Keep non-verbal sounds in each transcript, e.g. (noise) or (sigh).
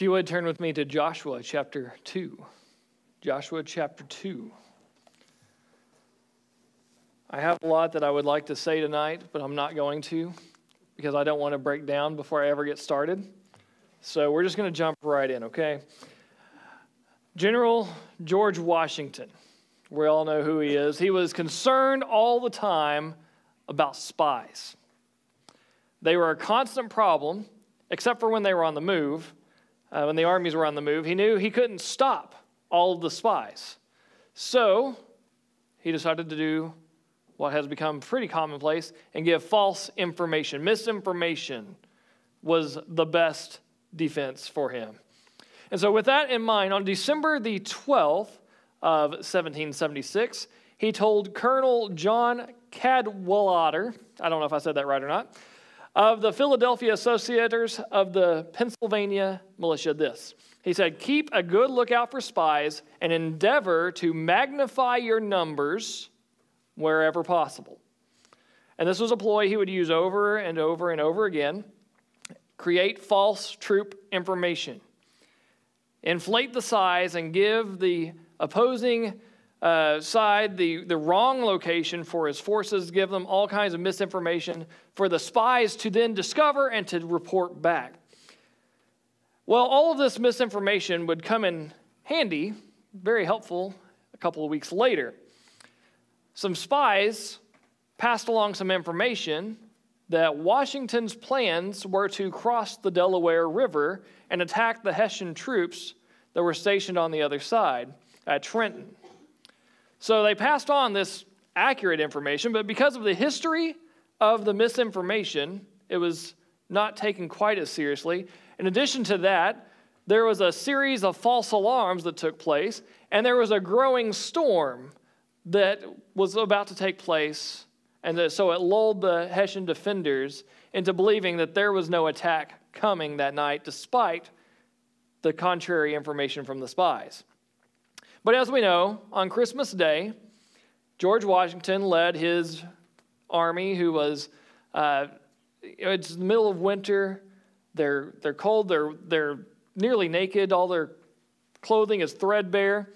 If you would turn with me to Joshua chapter 2. Joshua chapter 2. I have a lot that I would like to say tonight, but I'm not going to because I don't want to break down before I ever get started. So we're just going to jump right in, okay? General George Washington. We all know who he is. He was concerned all the time about spies. They were a constant problem, except for when they were on the move uh, when the armies were on the move, he knew he couldn't stop all the spies. So he decided to do what has become pretty commonplace and give false information. Misinformation was the best defense for him. And so, with that in mind, on December the 12th of 1776, he told Colonel John Cadwallader, I don't know if I said that right or not, of the Philadelphia Associators of the Pennsylvania Militia this. He said, Keep a good lookout for spies and endeavor to magnify your numbers wherever possible. And this was a ploy he would use over and over and over again create false troop information, inflate the size, and give the opposing uh, side the, the wrong location for his forces, give them all kinds of misinformation for the spies to then discover and to report back. Well, all of this misinformation would come in handy, very helpful, a couple of weeks later. Some spies passed along some information that Washington's plans were to cross the Delaware River and attack the Hessian troops that were stationed on the other side at Trenton. So they passed on this accurate information, but because of the history of the misinformation, it was not taken quite as seriously. In addition to that, there was a series of false alarms that took place, and there was a growing storm that was about to take place. And so it lulled the Hessian defenders into believing that there was no attack coming that night, despite the contrary information from the spies. But as we know, on Christmas Day, George Washington led his army, who was, uh, it's the middle of winter, they're, they're cold, they're, they're nearly naked, all their clothing is threadbare,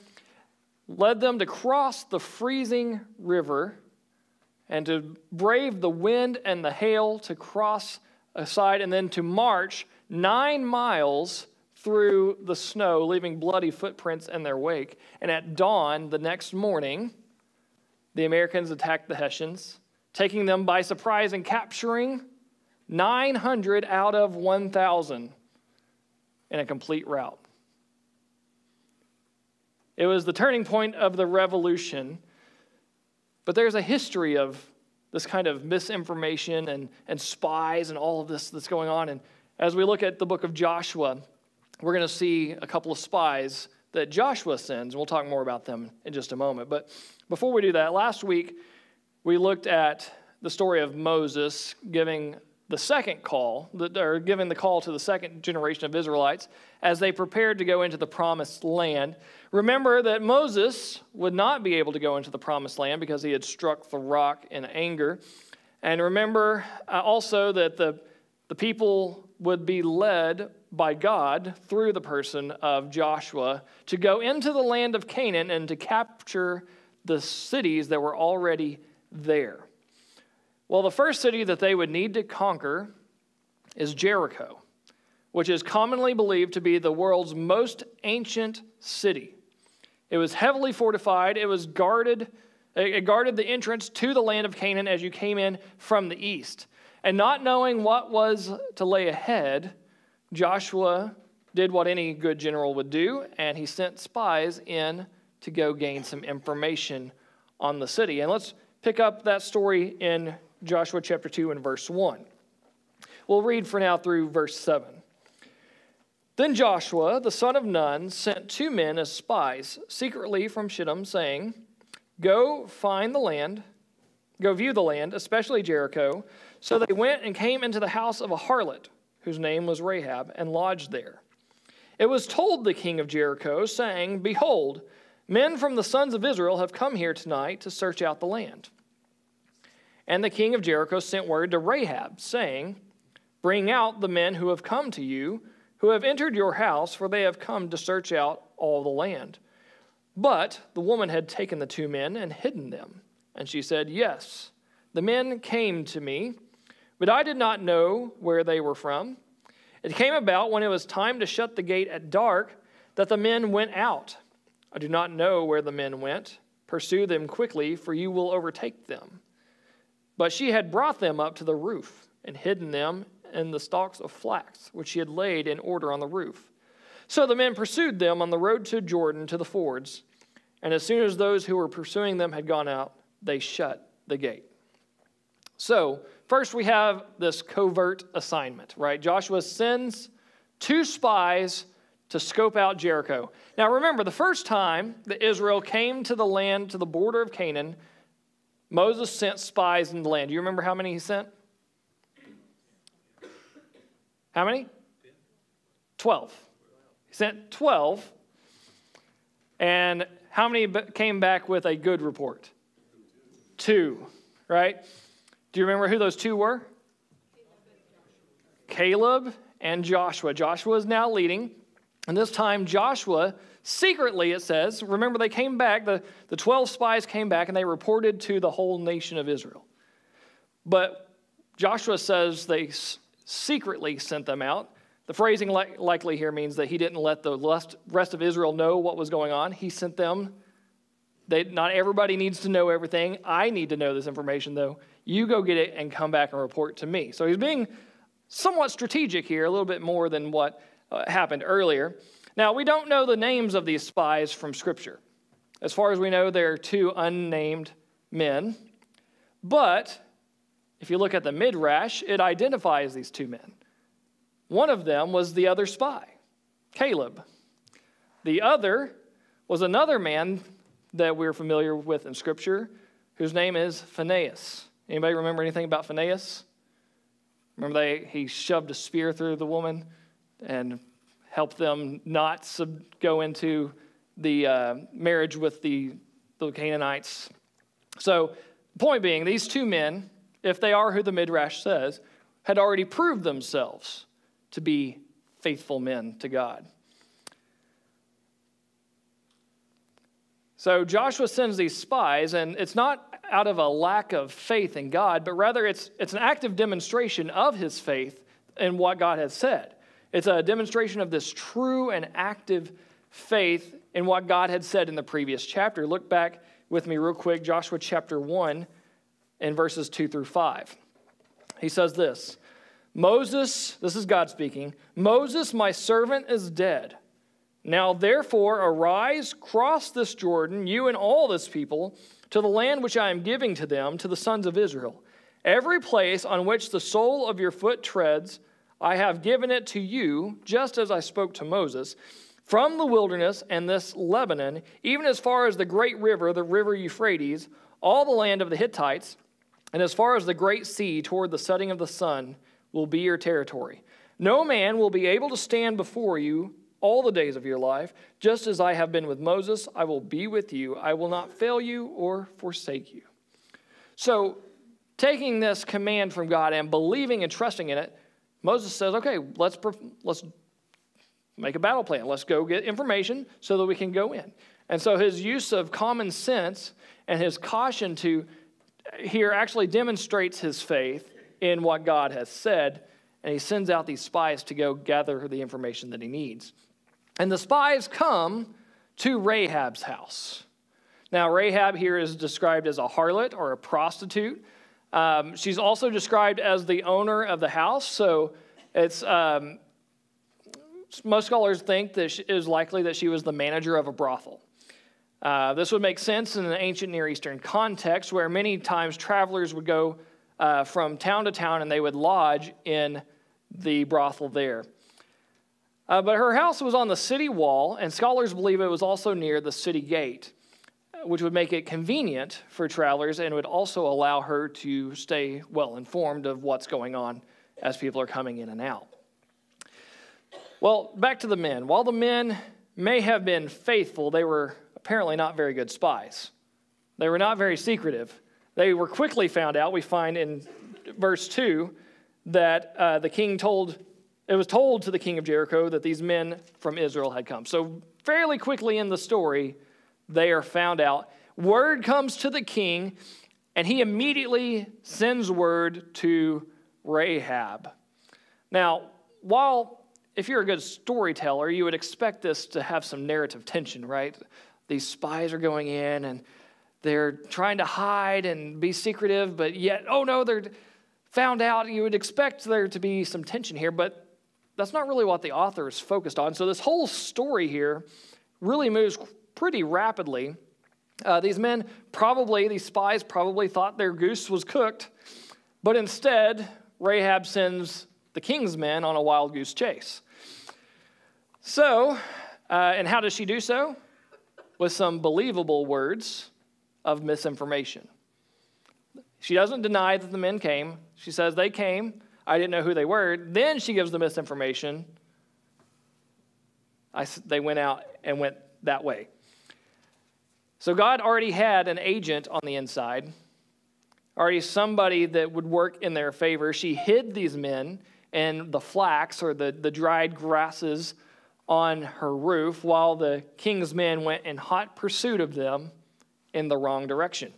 led them to cross the freezing river and to brave the wind and the hail to cross aside and then to march nine miles through the snow, leaving bloody footprints in their wake. And at dawn the next morning, the Americans attacked the Hessians, taking them by surprise and capturing 900 out of 1,000 in a complete rout. It was the turning point of the revolution, but there's a history of this kind of misinformation and, and spies and all of this that's going on. And as we look at the book of Joshua, we're going to see a couple of spies that Joshua sends, and we'll talk more about them in just a moment. But before we do that, last week we looked at the story of Moses giving the second call, or giving the call to the second generation of Israelites as they prepared to go into the promised land. Remember that Moses would not be able to go into the promised land because he had struck the rock in anger. And remember uh, also that the, the people would be led by God through the person of Joshua to go into the land of Canaan and to capture the cities that were already there. Well, the first city that they would need to conquer is Jericho, which is commonly believed to be the world's most ancient city. It was heavily fortified, it was guarded, it guarded the entrance to the land of Canaan as you came in from the east. And not knowing what was to lay ahead, Joshua did what any good general would do, and he sent spies in to go gain some information on the city. And let's pick up that story in Joshua chapter 2 and verse 1. We'll read for now through verse 7. Then Joshua, the son of Nun, sent two men as spies secretly from Shittim, saying, Go find the land, go view the land, especially Jericho. So they went and came into the house of a harlot, whose name was Rahab, and lodged there. It was told the king of Jericho, saying, Behold, men from the sons of Israel have come here tonight to search out the land. And the king of Jericho sent word to Rahab, saying, Bring out the men who have come to you, who have entered your house, for they have come to search out all the land. But the woman had taken the two men and hidden them. And she said, Yes, the men came to me, but I did not know where they were from. It came about when it was time to shut the gate at dark that the men went out. I do not know where the men went. Pursue them quickly, for you will overtake them. But she had brought them up to the roof and hidden them in the stalks of flax, which she had laid in order on the roof. So the men pursued them on the road to Jordan to the fords. And as soon as those who were pursuing them had gone out, they shut the gate. So, first we have this covert assignment, right? Joshua sends two spies to scope out Jericho. Now, remember, the first time that Israel came to the land, to the border of Canaan, Moses sent spies in the land. Do you remember how many he sent? How many? Twelve. He sent 12. And how many came back with a good report? Two, right? Do you remember who those two were? Caleb and Joshua. Joshua is now leading. And this time, Joshua secretly, it says, remember, they came back, the, the 12 spies came back, and they reported to the whole nation of Israel. But Joshua says they secretly sent them out. The phrasing li- likely here means that he didn't let the rest of Israel know what was going on. He sent them. They, not everybody needs to know everything. I need to know this information, though. You go get it and come back and report to me. So he's being somewhat strategic here, a little bit more than what uh, happened earlier. Now, we don't know the names of these spies from Scripture. As far as we know, they're two unnamed men. But if you look at the Midrash, it identifies these two men. One of them was the other spy, Caleb. The other was another man that we're familiar with in Scripture, whose name is Phinehas. Anybody remember anything about Phineas? Remember they, he shoved a spear through the woman and helped them not sub- go into the uh, marriage with the, the Canaanites. So, point being, these two men, if they are who the Midrash says, had already proved themselves to be faithful men to God. So Joshua sends these spies, and it's not out of a lack of faith in God, but rather it's, it's an active demonstration of his faith in what God has said. It's a demonstration of this true and active faith in what God had said in the previous chapter. Look back with me, real quick, Joshua chapter 1 and verses 2 through 5. He says this Moses, this is God speaking, Moses, my servant, is dead. Now therefore, arise, cross this Jordan, you and all this people, to the land which I am giving to them, to the sons of Israel. Every place on which the sole of your foot treads, I have given it to you, just as I spoke to Moses, from the wilderness and this Lebanon, even as far as the great river, the river Euphrates, all the land of the Hittites, and as far as the great sea toward the setting of the sun will be your territory. No man will be able to stand before you all the days of your life. Just as I have been with Moses, I will be with you. I will not fail you or forsake you. So, taking this command from God and believing and trusting in it, Moses says, okay, let's, let's make a battle plan. Let's go get information so that we can go in. And so his use of common sense and his caution to here actually demonstrates his faith in what God has said. And he sends out these spies to go gather the information that he needs. And the spies come to Rahab's house. Now, Rahab here is described as a harlot or a prostitute. Um, she's also described as the owner of the house, so it's um, most scholars think that it is likely that she was the manager of a brothel. Uh, this would make sense in an ancient Near Eastern context where many times travelers would go uh, from town to town and they would lodge in the brothel there. Uh, but her house was on the city wall, and scholars believe it was also near the city gate, which would make it convenient for travelers and would also allow her to stay well informed of what's going on as people are coming in and out. Well, back to the men. While the men may have been faithful, they were apparently not very good spies. They were not very secretive. They were quickly found out. We find in verse 2 that uh, the king told it was told to the king of Jericho that these men from Israel had come. So, fairly quickly in the story, they are found out. Word comes to the king, and he immediately sends word to Rahab. Now, while if you're a good storyteller, you would expect this to have some narrative tension, right? These spies are going in and they're trying to hide and be secretive, but yet, oh no, they're found out. You would expect there to be some tension here, but that's not really what the author is focused on. So, this whole story here really moves pretty rapidly. Uh, these men probably, these spies probably thought their goose was cooked, but instead, Rahab sends the king's men on a wild goose chase. So, uh, and how does she do so? With some believable words of misinformation. She doesn't deny that the men came. She says they came. I didn't know who they were. Then she gives the misinformation. I, they went out and went that way. So God already had an agent on the inside, already somebody that would work in their favor. She hid these men in the flax or the, the dried grasses on her roof while the king's men went in hot pursuit of them in the wrong direction.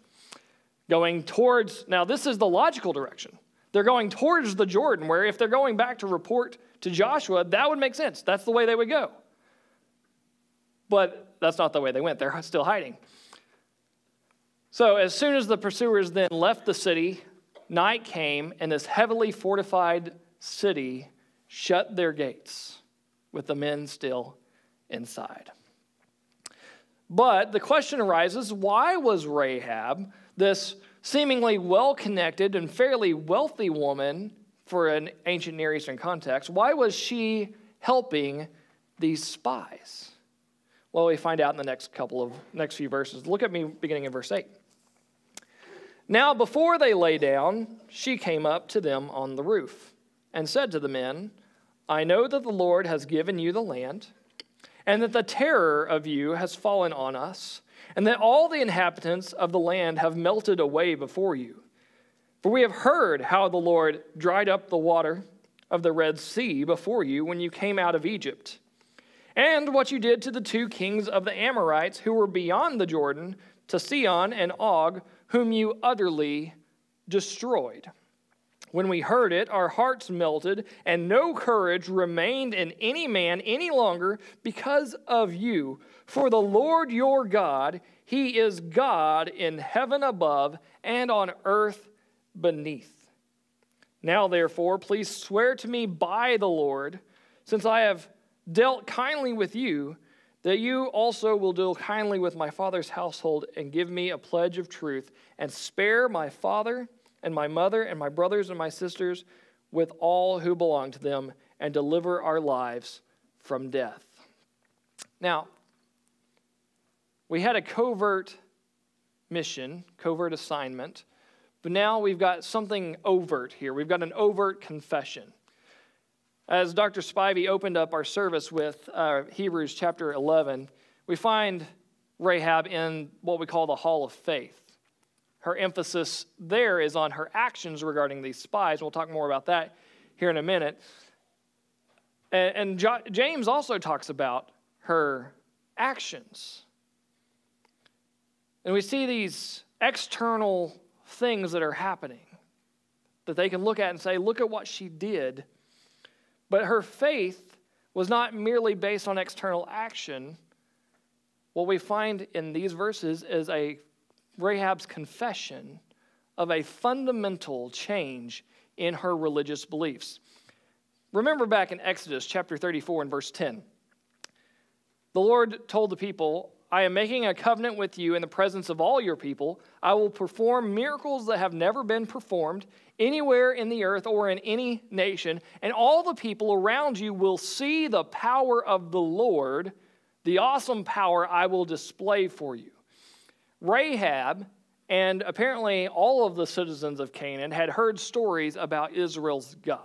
Going towards, now, this is the logical direction. They're going towards the Jordan, where if they're going back to report to Joshua, that would make sense. That's the way they would go. But that's not the way they went. They're still hiding. So, as soon as the pursuers then left the city, night came, and this heavily fortified city shut their gates with the men still inside. But the question arises why was Rahab, this seemingly well connected and fairly wealthy woman for an ancient Near Eastern context, why was she helping these spies? Well, we find out in the next couple of next few verses. Look at me beginning in verse 8. Now, before they lay down, she came up to them on the roof and said to the men, I know that the Lord has given you the land, and that the terror of you has fallen on us and that all the inhabitants of the land have melted away before you. For we have heard how the Lord dried up the water of the Red Sea before you when you came out of Egypt, and what you did to the two kings of the Amorites who were beyond the Jordan, to Sihon and Og, whom you utterly destroyed. When we heard it, our hearts melted, and no courage remained in any man any longer because of you. For the Lord your God, He is God in heaven above and on earth beneath. Now, therefore, please swear to me by the Lord, since I have dealt kindly with you, that you also will deal kindly with my father's household and give me a pledge of truth, and spare my father and my mother and my brothers and my sisters with all who belong to them, and deliver our lives from death. Now, we had a covert mission, covert assignment, but now we've got something overt here. We've got an overt confession. As Dr. Spivey opened up our service with uh, Hebrews chapter 11, we find Rahab in what we call the Hall of Faith. Her emphasis there is on her actions regarding these spies. We'll talk more about that here in a minute. And, and jo- James also talks about her actions. And we see these external things that are happening that they can look at and say, look at what she did. But her faith was not merely based on external action. What we find in these verses is a Rahab's confession of a fundamental change in her religious beliefs. Remember back in Exodus chapter 34 and verse 10. The Lord told the people, I am making a covenant with you in the presence of all your people. I will perform miracles that have never been performed anywhere in the earth or in any nation, and all the people around you will see the power of the Lord, the awesome power I will display for you. Rahab and apparently all of the citizens of Canaan had heard stories about Israel's God.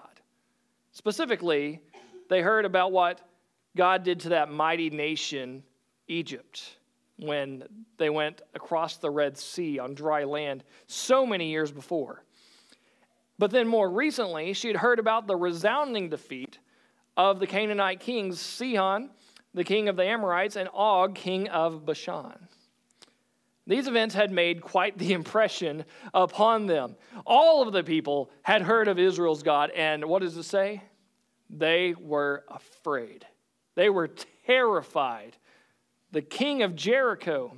Specifically, they heard about what God did to that mighty nation, Egypt, when they went across the Red Sea on dry land so many years before. But then more recently, she had heard about the resounding defeat of the Canaanite kings, Sihon, the king of the Amorites, and Og, king of Bashan. These events had made quite the impression upon them. All of the people had heard of Israel's God, and what does it say? They were afraid. They were terrified. The king of Jericho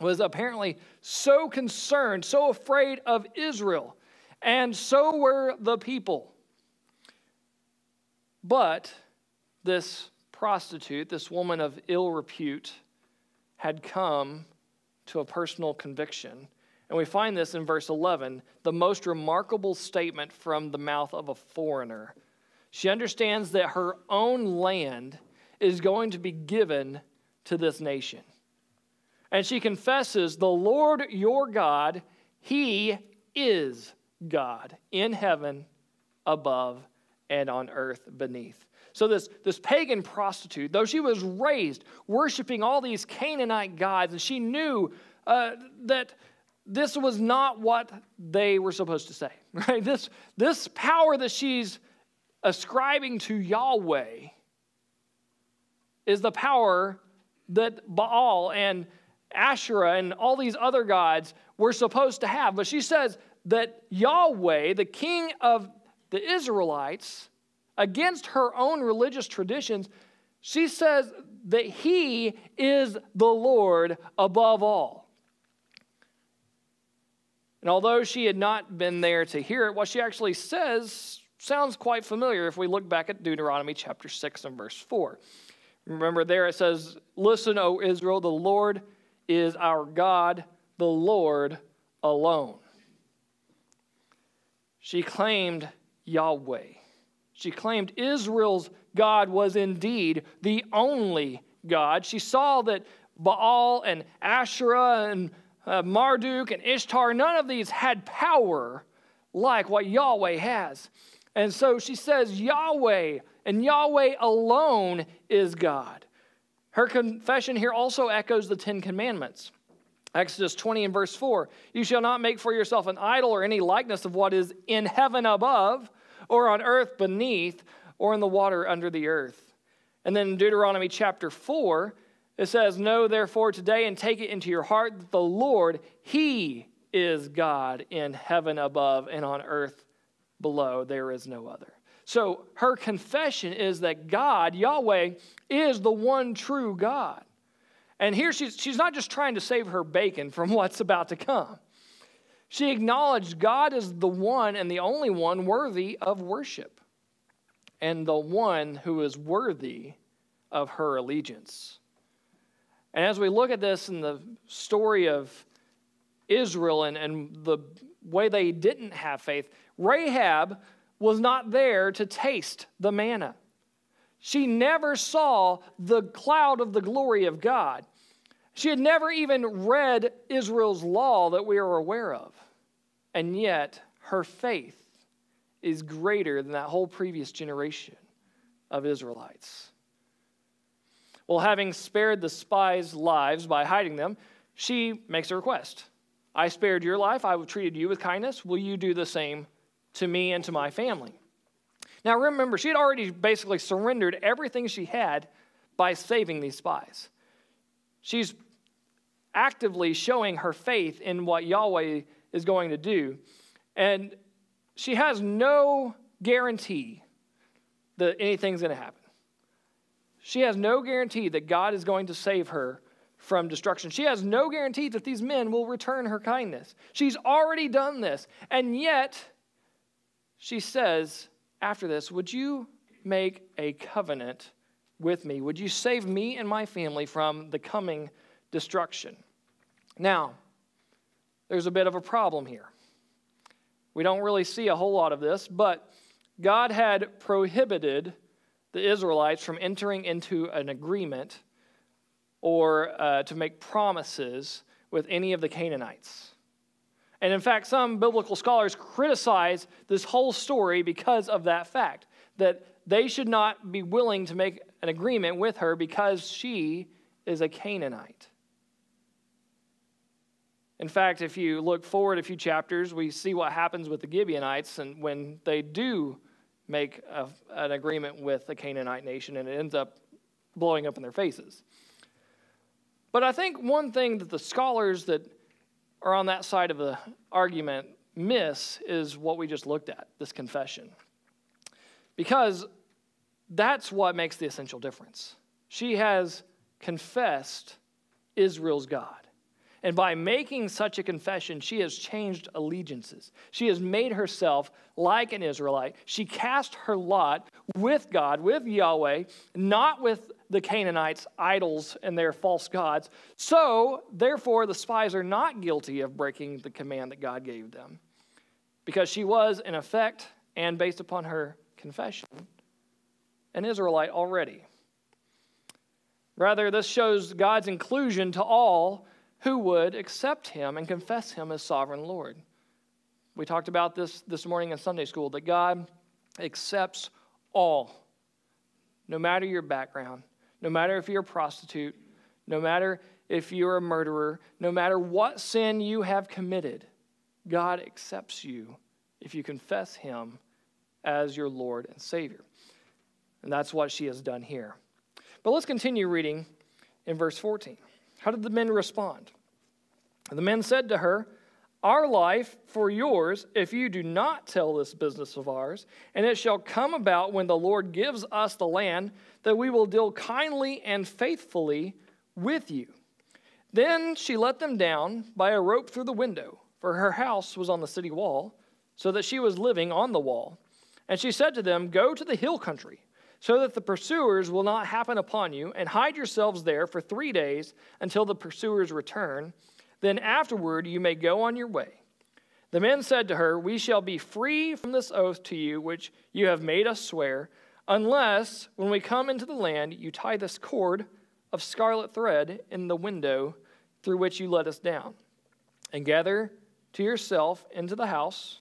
was apparently so concerned, so afraid of Israel, and so were the people. But this prostitute, this woman of ill repute, had come to a personal conviction. And we find this in verse 11, the most remarkable statement from the mouth of a foreigner. She understands that her own land is going to be given to this nation. And she confesses, The Lord your God, He is God in heaven above and on earth beneath. So, this, this pagan prostitute, though she was raised worshiping all these Canaanite gods, and she knew uh, that this was not what they were supposed to say, (laughs) right? This, this power that she's ascribing to Yahweh is the power that Baal and Asherah and all these other gods were supposed to have. But she says that Yahweh, the king of the Israelites, against her own religious traditions, she says that he is the Lord above all. And although she had not been there to hear it, what she actually says sounds quite familiar if we look back at Deuteronomy chapter 6 and verse 4. Remember, there it says, Listen, O Israel, the Lord is our God, the Lord alone. She claimed Yahweh. She claimed Israel's God was indeed the only God. She saw that Baal and Asherah and uh, Marduk and Ishtar, none of these had power like what Yahweh has. And so she says, Yahweh and Yahweh alone is God. Her confession here also echoes the Ten Commandments. Exodus 20 and verse 4 You shall not make for yourself an idol or any likeness of what is in heaven above, or on earth beneath, or in the water under the earth. And then in Deuteronomy chapter 4, it says, Know therefore today and take it into your heart that the Lord, He is God in heaven above and on earth below, there is no other. So her confession is that God, Yahweh, is the one true God. And here she's, she's not just trying to save her bacon from (laughs) what's about to come. She acknowledged God is the one and the only one worthy of worship, and the one who is worthy of her allegiance. And as we look at this in the story of Israel and, and the way they didn't have faith, Rahab was not there to taste the manna. She never saw the cloud of the glory of God. She had never even read Israel's law that we are aware of. And yet, her faith is greater than that whole previous generation of Israelites. Well, having spared the spies' lives by hiding them, she makes a request. I spared your life. I treated you with kindness. Will you do the same to me and to my family. Now, remember, she had already basically surrendered everything she had by saving these spies. She's actively showing her faith in what Yahweh is going to do. And she has no guarantee that anything's going to happen. She has no guarantee that God is going to save her from destruction. She has no guarantee that these men will return her kindness. She's already done this. And yet, she says after this, Would you make a covenant with me? Would you save me and my family from the coming destruction? Now, there's a bit of a problem here. We don't really see a whole lot of this, but God had prohibited the Israelites from entering into an agreement or uh, to make promises with any of the Canaanites. And in fact, some biblical scholars criticize this whole story because of that fact that they should not be willing to make an agreement with her because she is a Canaanite. In fact, if you look forward a few chapters, we see what happens with the Gibeonites and when they do make a, an agreement with the Canaanite nation and it ends up blowing up in their faces. But I think one thing that the scholars that are on that side of the argument miss is what we just looked at this confession. Because that's what makes the essential difference. She has confessed Israel's God. And by making such a confession, she has changed allegiances. She has made herself like an Israelite. She cast her lot with God, with Yahweh, not with the Canaanites' idols and their false gods. So, therefore, the spies are not guilty of breaking the command that God gave them because she was, in effect, and based upon her confession, an Israelite already. Rather, this shows God's inclusion to all who would accept him and confess him as sovereign Lord. We talked about this this morning in Sunday school that God accepts all, no matter your background, no matter if you're a prostitute, no matter if you're a murderer, no matter what sin you have committed, God accepts you if you confess him as your Lord and Savior. And that's what she has done here. But let's continue reading in verse 14. How did the men respond? The men said to her, Our life for yours, if you do not tell this business of ours, and it shall come about when the Lord gives us the land that we will deal kindly and faithfully with you. Then she let them down by a rope through the window, for her house was on the city wall, so that she was living on the wall. And she said to them, Go to the hill country so that the pursuers will not happen upon you, and hide yourselves there for three days until the pursuers return. Then afterward you may go on your way. The men said to her, We shall be free from this oath to you which you have made us swear, unless, when we come into the land, you tie this cord of scarlet thread in the window through which you let us down, and gather to yourself into the house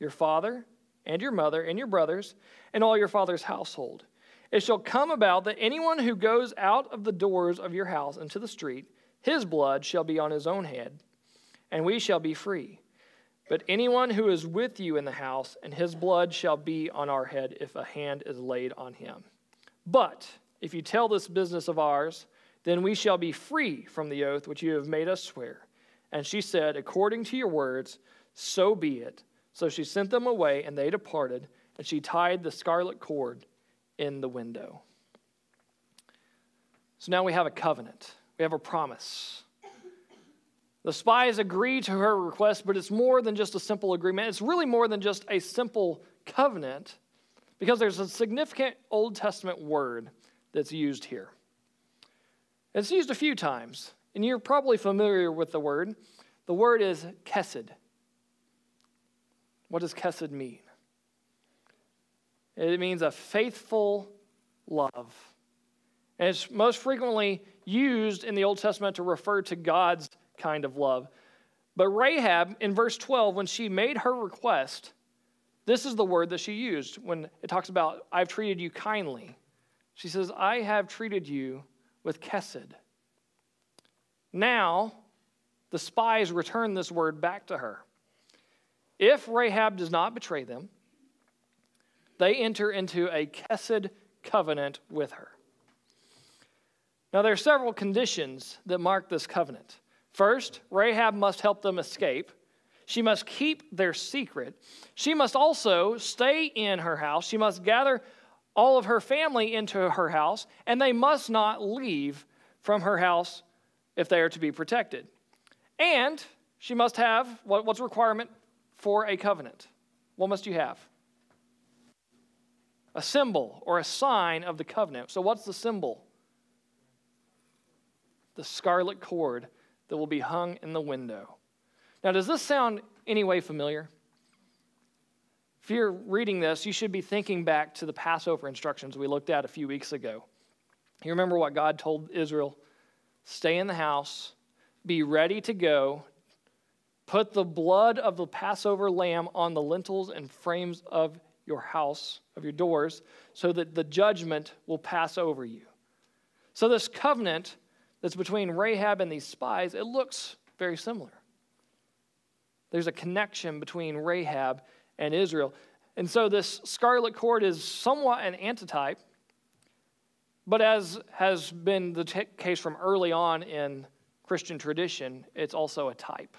your father and your mother and your brothers and all your father's household. It shall come about that anyone who goes out of the doors of your house into the street, his blood shall be on his own head, and we shall be free. But anyone who is with you in the house, and his blood shall be on our head if a hand is laid on him. But if you tell this business of ours, then we shall be free from the oath which you have made us swear. And she said, According to your words, so be it. So she sent them away, and they departed and she tied the scarlet cord in the window. So now we have a covenant, we have a promise. The spies agree to her request, but it's more than just a simple agreement. It's really more than just a simple covenant because there's a significant Old Testament word that's used here. It's used a few times, and you're probably familiar with the word. The word is kesed. What does kesed mean? It means a faithful love. And it's most frequently used in the Old Testament to refer to God's kind of love. But Rahab, in verse 12, when she made her request, this is the word that she used when it talks about, I've treated you kindly. She says, I have treated you with kesed. Now, the spies return this word back to her. If Rahab does not betray them, they enter into a Kesed covenant with her. Now, there are several conditions that mark this covenant. First, Rahab must help them escape. She must keep their secret. She must also stay in her house. She must gather all of her family into her house, and they must not leave from her house if they are to be protected. And she must have what's a requirement for a covenant? What must you have? a symbol or a sign of the covenant. So, what's the symbol? The scarlet cord that will be hung in the window. Now, does this sound any way familiar? If you're reading this, you should be thinking back to the Passover instructions we looked at a few weeks ago. You remember what God told Israel? Stay in the house, be ready to go, put the blood of the Passover lamb on the lintels and frames of your house, of your doors, so that the judgment will pass over you. So, this covenant that's between Rahab and these spies, it looks very similar. There's a connection between Rahab and Israel. And so, this scarlet cord is somewhat an antitype, but as has been the t- case from early on in Christian tradition, it's also a type.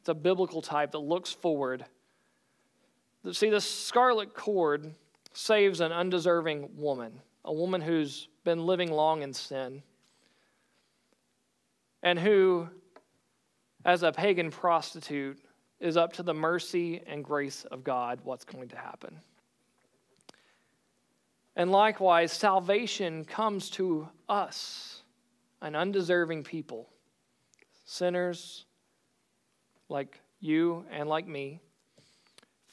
It's a biblical type that looks forward See, this scarlet cord saves an undeserving woman, a woman who's been living long in sin, and who, as a pagan prostitute, is up to the mercy and grace of God what's going to happen. And likewise, salvation comes to us, an undeserving people, sinners like you and like me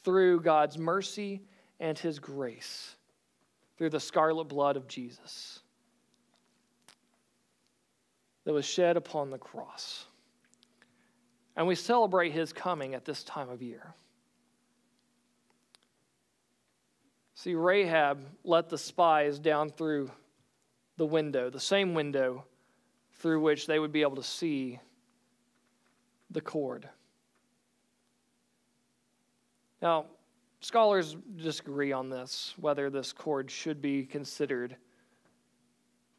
through God's mercy and his grace, through the scarlet blood of Jesus that was shed upon the cross. And we celebrate his coming at this time of year. See, Rahab let the spies down through the window, the same window through which they would be able to see the cord. Now, scholars disagree on this, whether this cord should be considered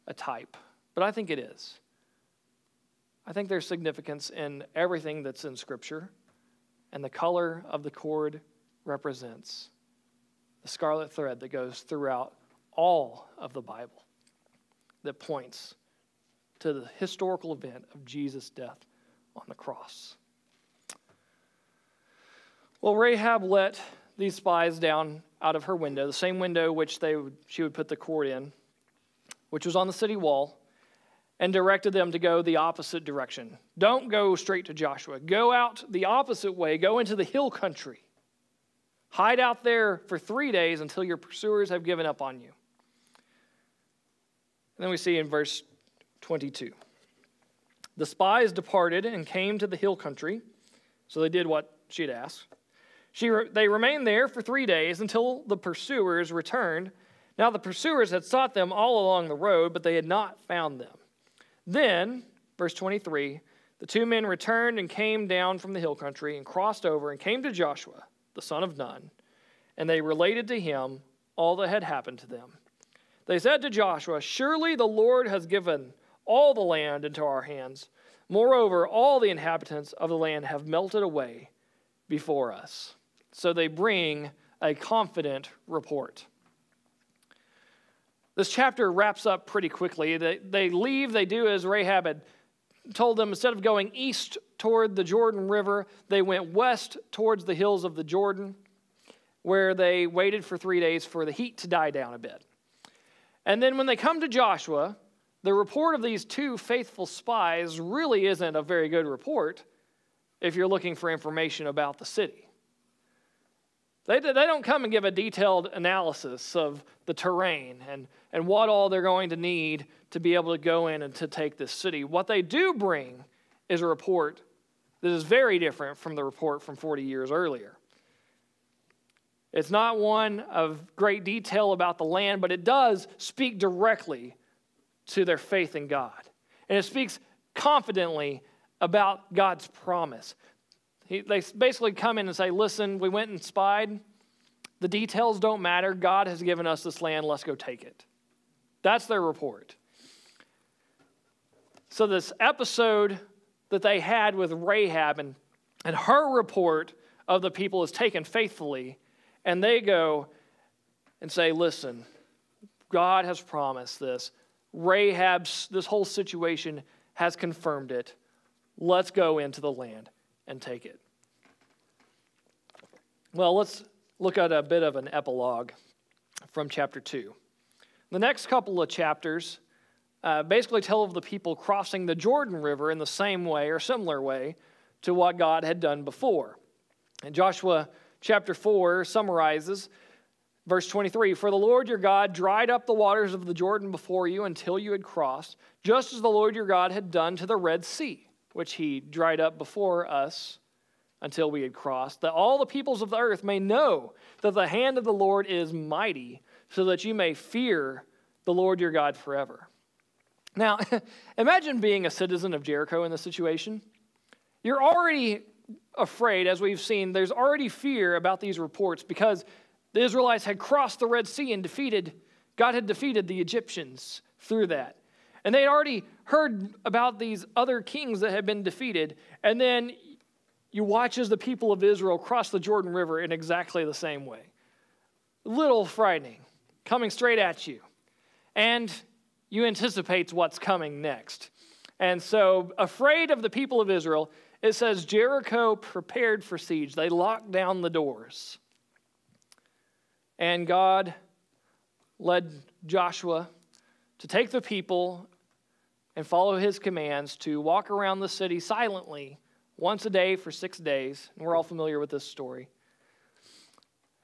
a type, but I think it is. I think there's significance in everything that's in Scripture, and the color of the cord represents the scarlet thread that goes throughout all of the Bible that points to the historical event of Jesus' death on the cross. Well, Rahab let these spies down out of her window, the same window which they she would put the cord in, which was on the city wall, and directed them to go the opposite direction. Don't go straight to Joshua. Go out the opposite way. Go into the hill country. Hide out there for three days until your pursuers have given up on you. And then we see in verse 22 the spies departed and came to the hill country. So they did what she had asked. She, they remained there for three days until the pursuers returned. Now the pursuers had sought them all along the road, but they had not found them. Then, verse 23, the two men returned and came down from the hill country and crossed over and came to Joshua, the son of Nun, and they related to him all that had happened to them. They said to Joshua, Surely the Lord has given all the land into our hands. Moreover, all the inhabitants of the land have melted away before us so they bring a confident report. This chapter wraps up pretty quickly. They, they leave, they do as Rahab had told them instead of going east toward the Jordan River, they went west towards the hills of the Jordan, where they waited for three days for the heat to die down a bit. And then when they come to Joshua, the report of these two faithful spies really isn't a very good report if you're looking for information about the city. They, they don't come and give a detailed analysis of the terrain and, and what all they're going to need to be able to go in and to take this city. What they do bring is a report that is very different from the report from 40 years earlier. It's not one of great detail about the land, but it does speak directly to their faith in God. And it speaks confidently about God's promise. He, they basically come in and say, Listen, we went and spied. The details don't matter. God has given us this land. Let's go take it. That's their report. So, this episode that they had with Rahab and, and her report of the people is taken faithfully, and they go and say, Listen, God has promised this. Rahab's, this whole situation has confirmed it. Let's go into the land and take it. Well, let's look at a bit of an epilogue from chapter 2. The next couple of chapters uh, basically tell of the people crossing the Jordan River in the same way or similar way to what God had done before. And Joshua chapter 4 summarizes verse 23 For the Lord your God dried up the waters of the Jordan before you until you had crossed, just as the Lord your God had done to the Red Sea, which he dried up before us until we had crossed, that all the peoples of the earth may know that the hand of the Lord is mighty, so that you may fear the Lord your God forever. Now, (laughs) imagine being a citizen of Jericho in this situation. You're already afraid, as we've seen, there's already fear about these reports because the Israelites had crossed the Red Sea and defeated, God had defeated the Egyptians through that. And they had already heard about these other kings that had been defeated. And then you watch as the people of Israel cross the Jordan River in exactly the same way. Little frightening, coming straight at you. And you anticipate what's coming next. And so, afraid of the people of Israel, it says Jericho prepared for siege. They locked down the doors. And God led Joshua to take the people and follow his commands to walk around the city silently once a day for six days. And we're all familiar with this story.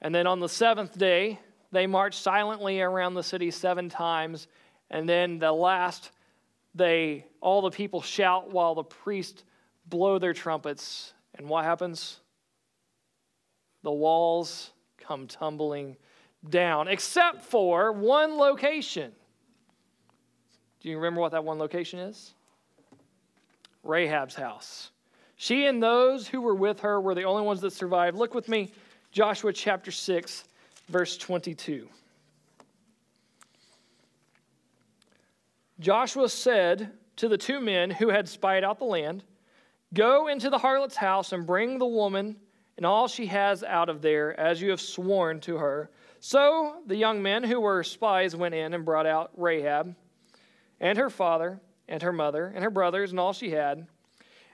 And then on the seventh day, they marched silently around the city seven times. And then the last, they all the people shout while the priests blow their trumpets, and what happens? The walls come tumbling down, except for one location. Do you remember what that one location is? Rahab's house. She and those who were with her were the only ones that survived. Look with me, Joshua chapter 6, verse 22. Joshua said to the two men who had spied out the land, Go into the harlot's house and bring the woman and all she has out of there, as you have sworn to her. So the young men who were spies went in and brought out Rahab and her father and her mother and her brothers and all she had.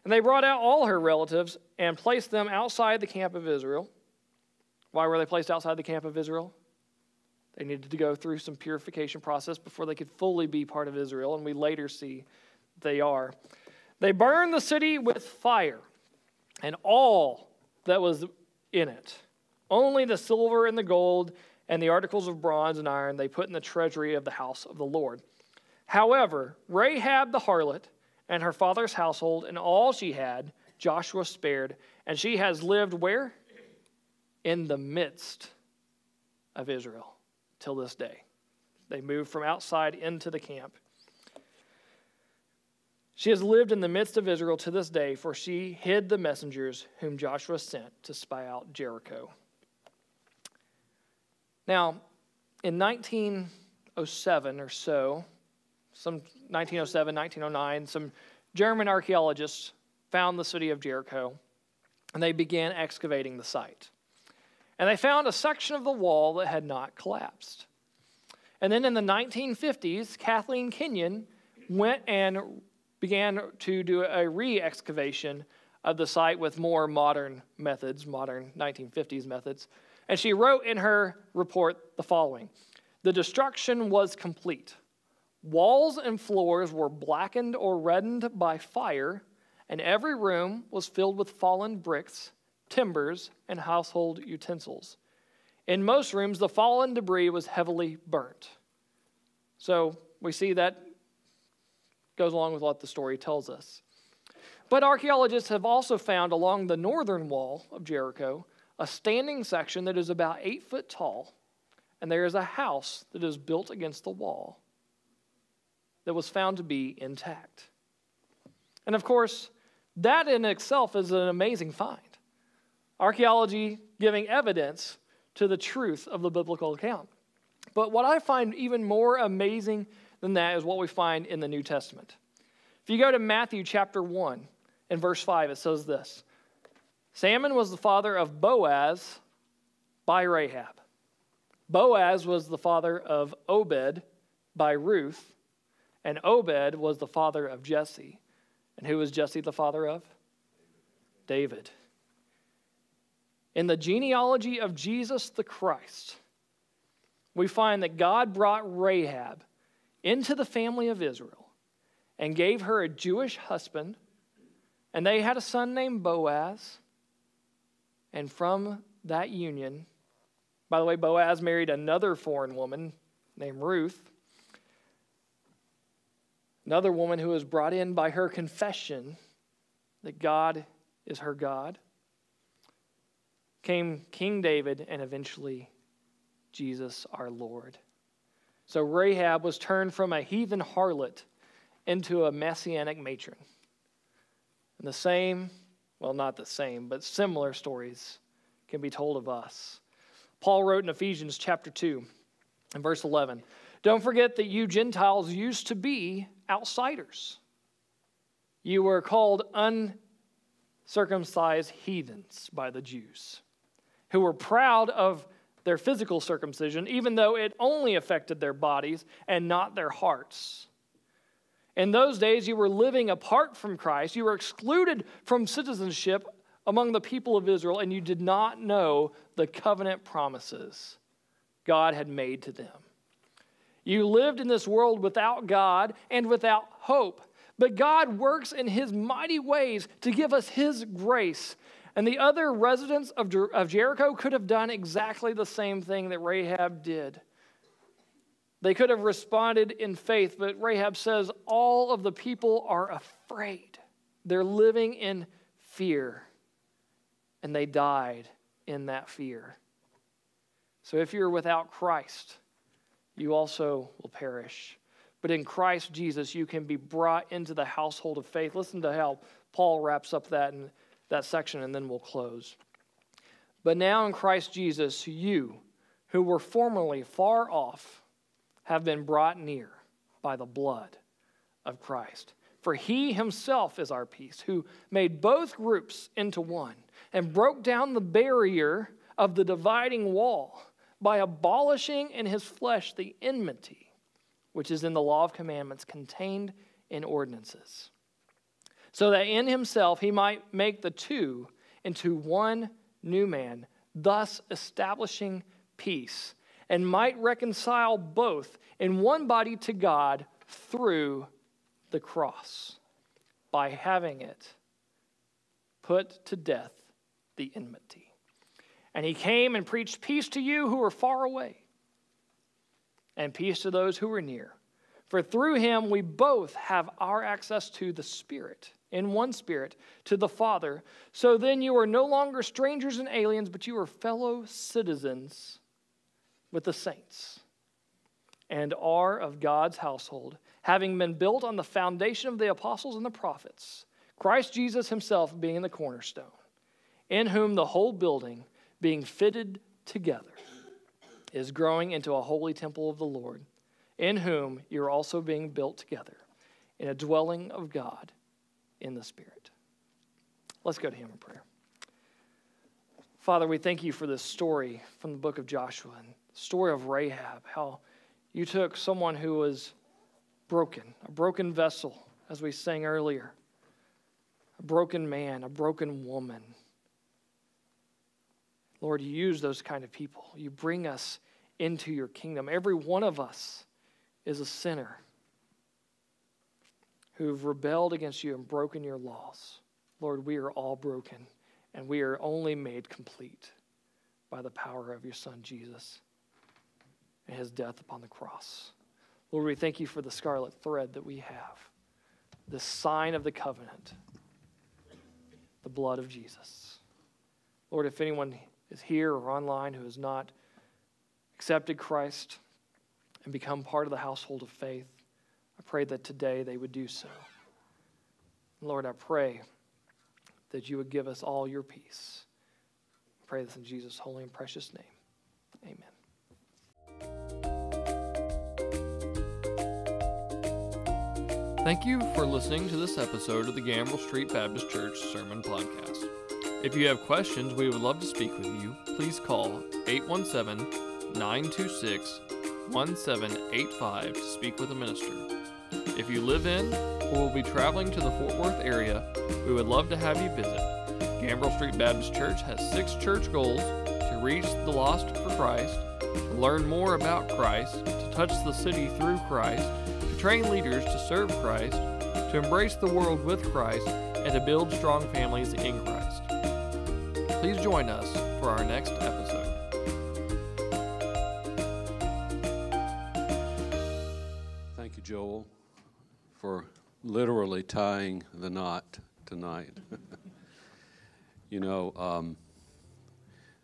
And they brought out all her relatives and placed them outside the camp of Israel. Why were they placed outside the camp of Israel? They needed to go through some purification process before they could fully be part of Israel, and we later see they are. They burned the city with fire and all that was in it. Only the silver and the gold and the articles of bronze and iron they put in the treasury of the house of the Lord. However, Rahab the harlot and her father's household and all she had, Joshua spared, and she has lived where? In the midst of Israel till this day. They moved from outside into the camp. She has lived in the midst of Israel to this day, for she hid the messengers whom Joshua sent to spy out Jericho. Now, in 1907 or so, some 1907, 1909, some German archaeologists found the city of Jericho and they began excavating the site. And they found a section of the wall that had not collapsed. And then in the 1950s, Kathleen Kenyon went and began to do a re excavation of the site with more modern methods, modern 1950s methods. And she wrote in her report the following The destruction was complete. Walls and floors were blackened or reddened by fire, and every room was filled with fallen bricks, timbers, and household utensils. In most rooms, the fallen debris was heavily burnt. So we see that goes along with what the story tells us. But archaeologists have also found along the northern wall of Jericho a standing section that is about eight foot tall, and there is a house that is built against the wall that was found to be intact. And of course, that in itself is an amazing find. Archaeology giving evidence to the truth of the biblical account. But what I find even more amazing than that is what we find in the New Testament. If you go to Matthew chapter 1 and verse 5, it says this Salmon was the father of Boaz by Rahab. Boaz was the father of Obed by Ruth, and Obed was the father of Jesse. And who was Jesse the father of? David. In the genealogy of Jesus the Christ, we find that God brought Rahab into the family of Israel and gave her a Jewish husband, and they had a son named Boaz. And from that union, by the way, Boaz married another foreign woman named Ruth, another woman who was brought in by her confession that God is her God. Came King David and eventually Jesus our Lord. So Rahab was turned from a heathen harlot into a messianic matron. And the same, well, not the same, but similar stories can be told of us. Paul wrote in Ephesians chapter 2 and verse 11 Don't forget that you Gentiles used to be outsiders. You were called uncircumcised heathens by the Jews, who were proud of their physical circumcision, even though it only affected their bodies and not their hearts. In those days, you were living apart from Christ. You were excluded from citizenship among the people of Israel, and you did not know the covenant promises God had made to them. You lived in this world without God and without hope. But God works in his mighty ways to give us his grace. And the other residents of, Jer- of Jericho could have done exactly the same thing that Rahab did. They could have responded in faith, but Rahab says all of the people are afraid. They're living in fear, and they died in that fear. So if you're without Christ, you also will perish. But in Christ Jesus, you can be brought into the household of faith. Listen to how Paul wraps up that in that section, and then we'll close. But now in Christ Jesus, you, who were formerly far off, have been brought near by the blood of Christ. For he himself is our peace, who made both groups into one and broke down the barrier of the dividing wall by abolishing in his flesh the enmity which is in the law of commandments contained in ordinances, so that in himself he might make the two into one new man, thus establishing peace, and might reconcile both in one body to God through the cross, by having it put to death the enmity. And he came and preached peace to you who are far away and peace to those who are near. For through him we both have our access to the Spirit, in one Spirit, to the Father. So then you are no longer strangers and aliens, but you are fellow citizens with the saints and are of God's household, having been built on the foundation of the apostles and the prophets, Christ Jesus himself being the cornerstone, in whom the whole building, being fitted together, is growing into a holy temple of the Lord, in whom you're also being built together in a dwelling of God in the Spirit. Let's go to Him in prayer. Father, we thank you for this story from the book of Joshua and the story of Rahab, how you took someone who was broken, a broken vessel, as we sang earlier, a broken man, a broken woman Lord, you use those kind of people. You bring us into your kingdom. Every one of us is a sinner who've rebelled against you and broken your laws. Lord, we are all broken, and we are only made complete by the power of your Son, Jesus, and his death upon the cross. Lord, we thank you for the scarlet thread that we have, the sign of the covenant, the blood of Jesus. Lord, if anyone is here or online who has not accepted Christ and become part of the household of faith, I pray that today they would do so. Lord, I pray that you would give us all your peace. I pray this in Jesus' holy and precious name. Amen. Thank you for listening to this episode of the Gambrell Street Baptist Church Sermon Podcast. If you have questions, we would love to speak with you. Please call 817 926 1785 to speak with a minister. If you live in or will be traveling to the Fort Worth area, we would love to have you visit. Gambrell Street Baptist Church has six church goals to reach the lost for Christ, to learn more about Christ, to touch the city through Christ, to train leaders to serve Christ, to embrace the world with Christ, and to build strong families in Christ. Please join us for our next episode. Thank you, Joel, for literally tying the knot tonight. (laughs) you know, um,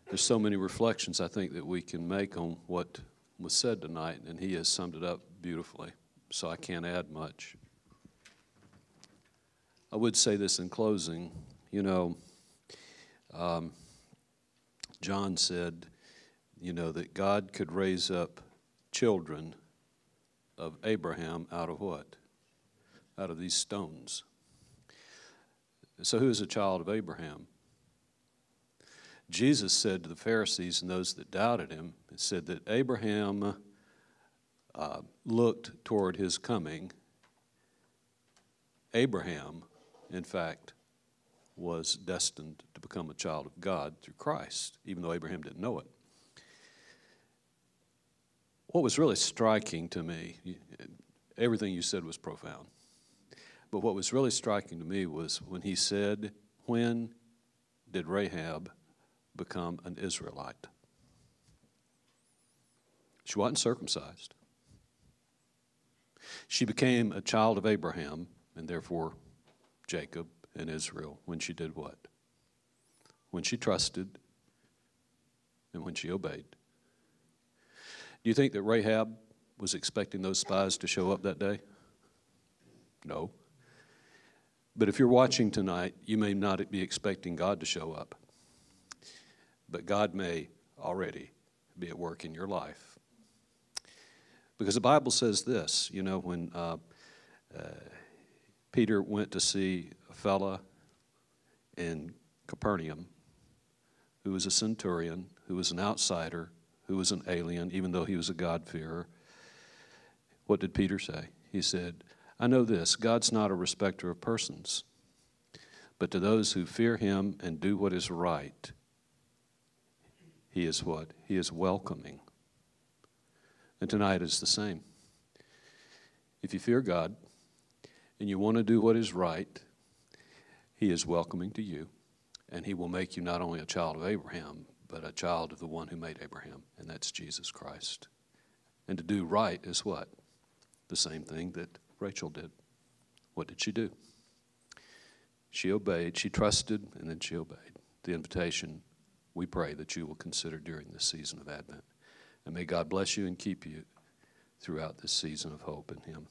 there's so many reflections I think that we can make on what was said tonight, and he has summed it up beautifully, so I can't add much. I would say this in closing. You know, um, John said, you know, that God could raise up children of Abraham out of what? Out of these stones. So, who is a child of Abraham? Jesus said to the Pharisees and those that doubted him, he said that Abraham uh, looked toward his coming. Abraham, in fact, was destined to become a child of God through Christ, even though Abraham didn't know it. What was really striking to me, everything you said was profound, but what was really striking to me was when he said, When did Rahab become an Israelite? She wasn't circumcised. She became a child of Abraham and therefore Jacob and Israel when she did what? When she trusted and when she obeyed. Do you think that Rahab was expecting those spies to show up that day? No. But if you're watching tonight, you may not be expecting God to show up. But God may already be at work in your life. Because the Bible says this, you know, when uh, uh, Peter went to see fella in Capernaum who was a centurion, who was an outsider, who was an alien, even though he was a God-fearer. What did Peter say? He said, I know this God's not a respecter of persons, but to those who fear him and do what is right, he is what? He is welcoming. And tonight is the same. If you fear God and you want to do what is right, he is welcoming to you, and he will make you not only a child of Abraham, but a child of the one who made Abraham, and that's Jesus Christ. And to do right is what? The same thing that Rachel did. What did she do? She obeyed, she trusted, and then she obeyed. The invitation we pray that you will consider during this season of Advent. And may God bless you and keep you throughout this season of hope in Him.